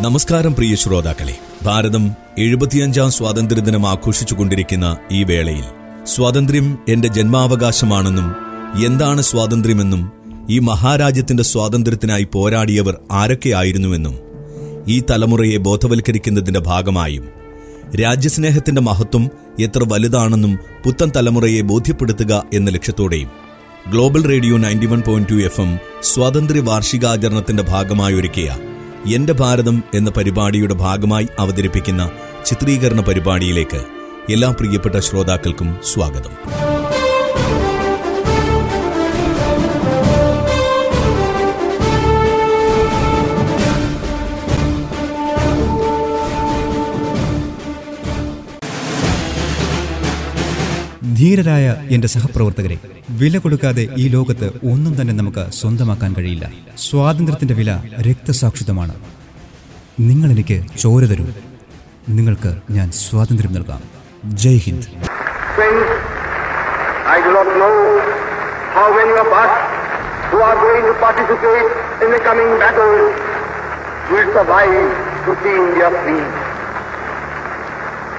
നമസ്കാരം പ്രിയ ശ്രോതാക്കളെ. ഭാരതം എഴുപത്തിയഞ്ചാം സ്വാതന്ത്ര്യദിനം ആഘോഷിച്ചുകൊണ്ടിരിക്കുന്ന ഈ വേളയിൽ സ്വാതന്ത്ര്യം എന്റെ ജന്മാവകാശമാണെന്നും എന്താണ് സ്വാതന്ത്ര്യമെന്നും ഈ മഹാരാജ്യത്തിന്റെ സ്വാതന്ത്ര്യത്തിനായി പോരാടിയവർ ആരൊക്കെയായിരുന്നുവെന്നും ഈ തലമുറയെ ബോധവൽക്കരിക്കുന്നതിന്റെ ഭാഗമായും രാജ്യസ്നേഹത്തിന്റെ മഹത്വം എത്ര വലുതാണെന്നും പുത്തൻ തലമുറയെ ബോധ്യപ്പെടുത്തുക എന്ന ലക്ഷ്യത്തോടെയും global radio ninety one point two F M സ്വാതന്ത്ര്യ വാർഷികാചരണത്തിന്റെ ഭാഗമായി എന്റെ ഭാരതം എന്ന പരിപാടിയുടെ ഭാഗമായി അവതരിപ്പിക്കുന്ന ചിത്രീകരണ പരിപാടിയിലേക്ക് എല്ലാ പ്രിയപ്പെട്ട ശ്രോതാക്കൾക്കും സ്വാഗതം. ധീരരായ എന്റെ സഹപ്രവർത്തകരെ വില കൊടുക്കാതെ ഈ ലോകത്ത് ഒന്നും തന്നെ നമുക്ക് സ്വന്തമാക്കാൻ കഴിയില്ല. സ്വാതന്ത്ര്യത്തിന്റെ വില രക്തസാക്ഷിതമാണ് നിങ്ങൾ എനിക്ക് ചോര തരൂ. നിങ്ങൾക്ക് ഞാൻ സ്വാതന്ത്ര്യം നൽകാം. ജയ് Hind.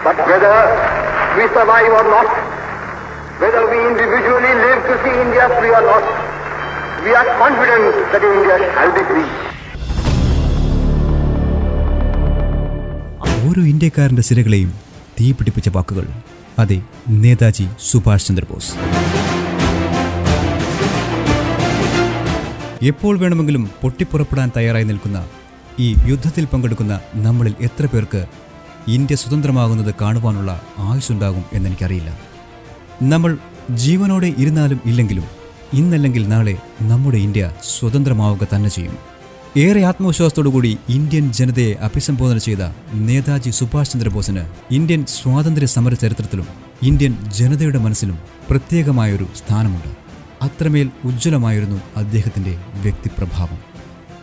But whether we survive or not, whether we individually live to see India free or not, we are confident that India shall be free. ഓരോ ഇന്ത്യക്കാരന്റെ സിരകളെയും തീപിടിപ്പിച്ച വാക്കുകൾ. അതെ നേതാജി സുഭാഷ് ചന്ദ്രബോസ്. എപ്പോൾ വേണമെങ്കിലും പൊട്ടിപ്പുറപ്പെടാൻ തയ്യാറായി നിൽക്കുന്ന ഈ യുദ്ധത്തിൽ പങ്കെടുക്കുന്ന നമ്മളിൽ എത്ര പേർക്ക് ഇന്ത്യ സ്വതന്ത്രമാകുന്നത് കാണുവാനുള്ള ആയുസ് ആയുസ്സുണ്ടാകും എന്നെനിക്കറിയില്ല. നമ്മൾ ജീവനോടെ ഇരുന്നാലും ഇല്ലെങ്കിലും ഇന്നല്ലെങ്കിൽ നാളെ നമ്മുടെ ഇന്ത്യ സ്വതന്ത്രമാവുക തന്നെ ചെയ്യും. ഏറെ ആത്മവിശ്വാസത്തോടുകൂടി ഇന്ത്യൻ ജനതയെ അഭിസംബോധന ചെയ്ത നേതാജി സുഭാഷ് ചന്ദ്രബോസിന് ഇന്ത്യൻ സ്വാതന്ത്ര്യ സമര ചരിത്രത്തിലും ഇന്ത്യൻ ജനതയുടെ മനസ്സിലും പ്രത്യേകമായൊരു സ്ഥാനമുണ്ട്. അത്രമേൽ ഉജ്ജ്വലമായിരുന്നു അദ്ദേഹത്തിന്റെ വ്യക്തിപ്രഭാവം.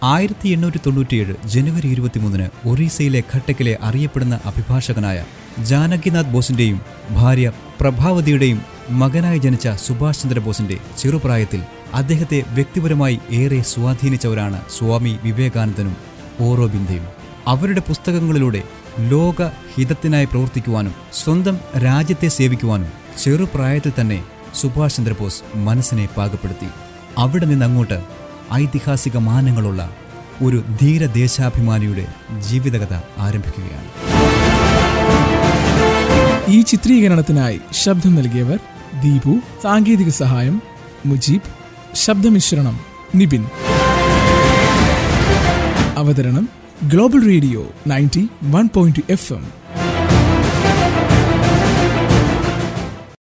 ആയിരത്തി എണ്ണൂറ്റി തൊണ്ണൂറ്റിയേഴ് ജനുവരി ഇരുപത്തിമൂന്നിന് ഒറീസയിലെ ഘട്ടക്കിലെ അറിയപ്പെടുന്ന അഭിഭാഷകനായ ജാനകിനാഥ് ബോസിന്റെയും ഭാര്യ പ്രഭാവതിയുടെയും മകനായി ജനിച്ച സുഭാഷ് ചന്ദ്രബോസിന്റെ ചെറുപ്രായത്തിൽ അദ്ദേഹത്തെ വ്യക്തിപരമായി ഏറെ സ്വാധീനിച്ചവരാണ് സ്വാമി വിവേകാനന്ദനും ഓറോബിന്ദയും അവരുടെ പുസ്തകങ്ങളിലൂടെ ലോക ഹിതത്തിനായി പ്രവർത്തിക്കുവാനും സ്വന്തം രാജ്യത്തെ സേവിക്കുവാനും ചെറുപ്രായത്തിൽ തന്നെ സുഭാഷ് ചന്ദ്രബോസ് മനസ്സിനെ പാകപ്പെടുത്തി. അവിടെ നിന്നങ്ങോട്ട് ഐതിഹാസിക മാനങ്ങളുള്ള ഒരു ധീര ധീരദേശാഭിമാനിയുടെ ജീവിതകഥ ആരംഭിക്കുകയാണ്. ഈ ചിത്രീകരണത്തിനായി ശബ്ദം നൽകിയവർ ദീപു സാങ്കേതിക സഹായം മുജീബ് ശബ്ദമിശ്രണം നിബിൻ. അവതരണം global radio ninety one point F M.